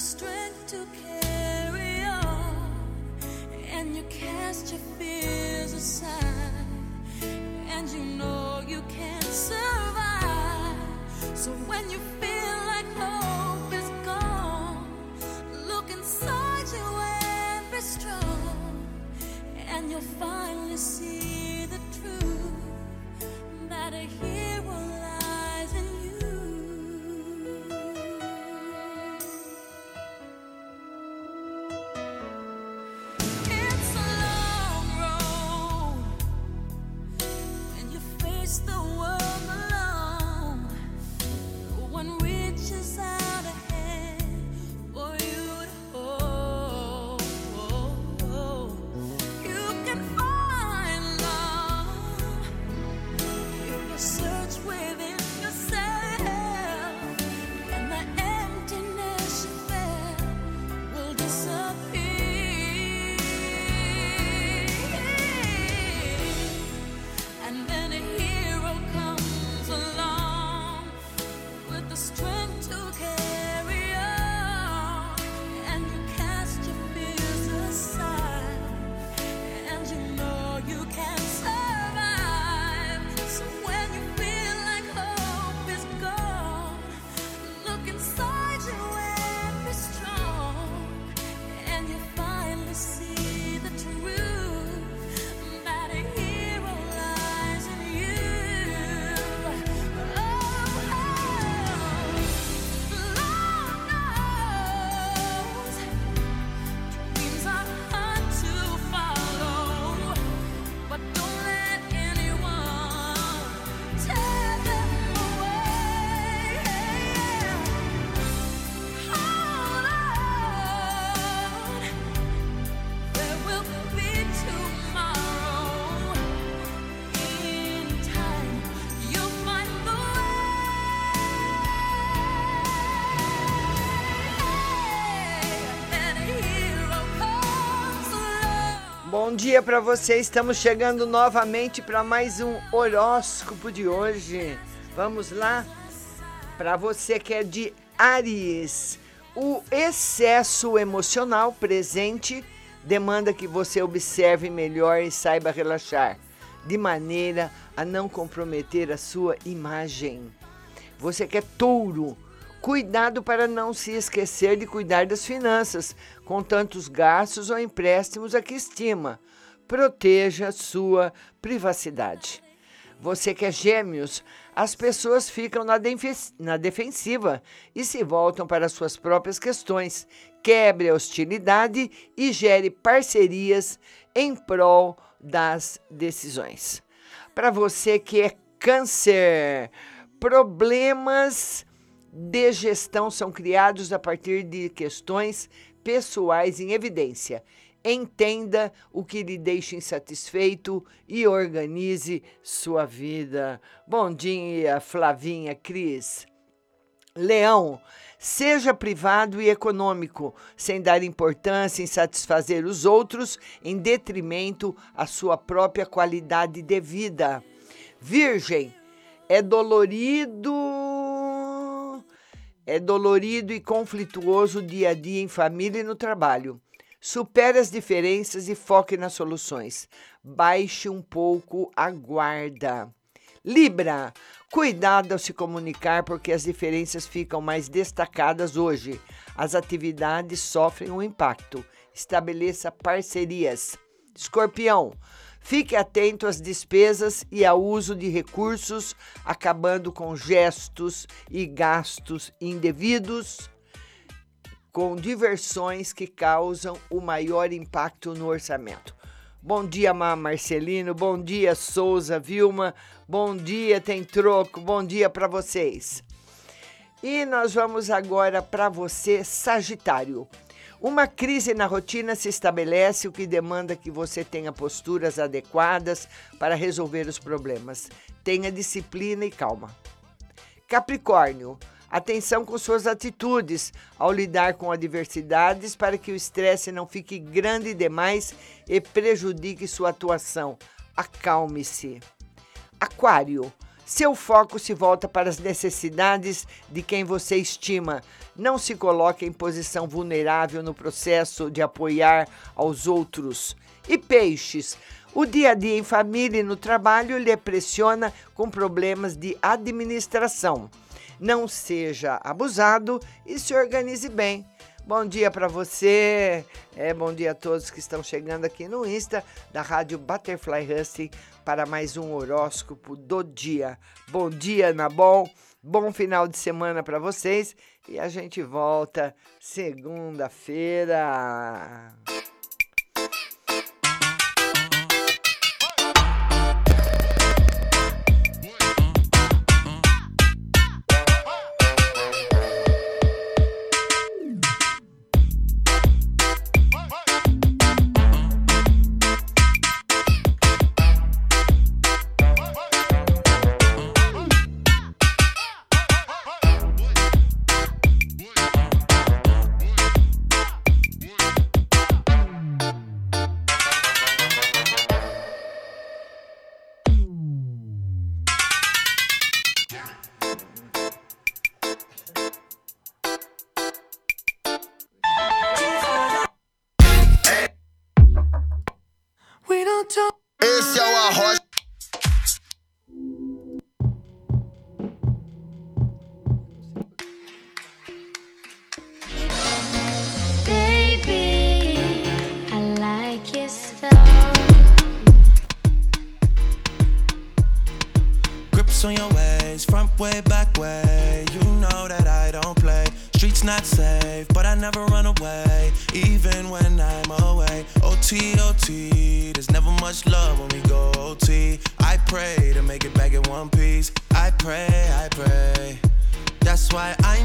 strength to carry on, and you cast your fears aside, and you know you can survive. So when you feel like hope is gone, look inside you and be strong, and you'll finally see myself Bom dia para você. Estamos chegando novamente para mais um horóscopo de hoje. Vamos lá? Para você que é de Aries, o excesso emocional presente demanda que você observe melhor e saiba relaxar, de maneira a não comprometer a sua imagem. Você que é touro, cuidado para não se esquecer de cuidar das finanças, com tantos gastos ou empréstimos a que estima. Proteja sua privacidade. Você que é gêmeos, as pessoas ficam na, defe- na defensiva e se voltam para suas próprias questões. Quebre a hostilidade e gere parcerias em prol das decisões. Para você que é câncer, problemas de gestão são criados a partir de questões pessoais em evidência. Entenda o que lhe deixa insatisfeito e organize sua vida. Bom dia, Flavinha, Cris. Leão, seja privado e econômico, sem dar importância em satisfazer os outros em detrimento à sua própria qualidade de vida. Virgem, é dolorido, é dolorido e conflituoso o dia a dia em família e no trabalho. Supere as diferenças e foque nas soluções. Baixe um pouco a guarda. Libra, cuidado ao se comunicar porque as diferenças ficam mais destacadas hoje. As atividades sofrem um impacto. Estabeleça parcerias. Escorpião, fique atento às despesas e ao uso de recursos, acabando com gestos e gastos indevidos com diversões que causam o maior impacto no orçamento. Bom dia, Má Marcelino. Bom dia, Souza, Vilma. Bom dia, tem troco. Bom dia para vocês. E nós vamos agora para você, Sagitário. Uma crise na rotina se estabelece, o que demanda que você tenha posturas adequadas para resolver os problemas. Tenha disciplina e calma. Capricórnio, atenção com suas atitudes ao lidar com adversidades para que o estresse não fique grande demais e prejudique sua atuação. Acalme-se. Aquário, seu foco se volta para as necessidades de quem você estima. Não se coloque em posição vulnerável no processo de apoiar aos outros. E peixes, o dia a dia em família e no trabalho lhe pressiona com problemas de administração. Não seja abusado e se organize bem. Bom dia para você, é, bom dia a todos que estão chegando aqui no Insta da Rádio Butterfly Husting para mais um horóscopo do dia. Bom dia, na bom, bom final de semana para vocês e a gente volta segunda-feira. Esse é o arroz. Baby, way, back way. You know that I don't play. Streets not safe, but I never run away, even when I'm away. OT, OT, there's never much love when we go OT. I pray to make it back in one piece. I pray, I pray. That's why I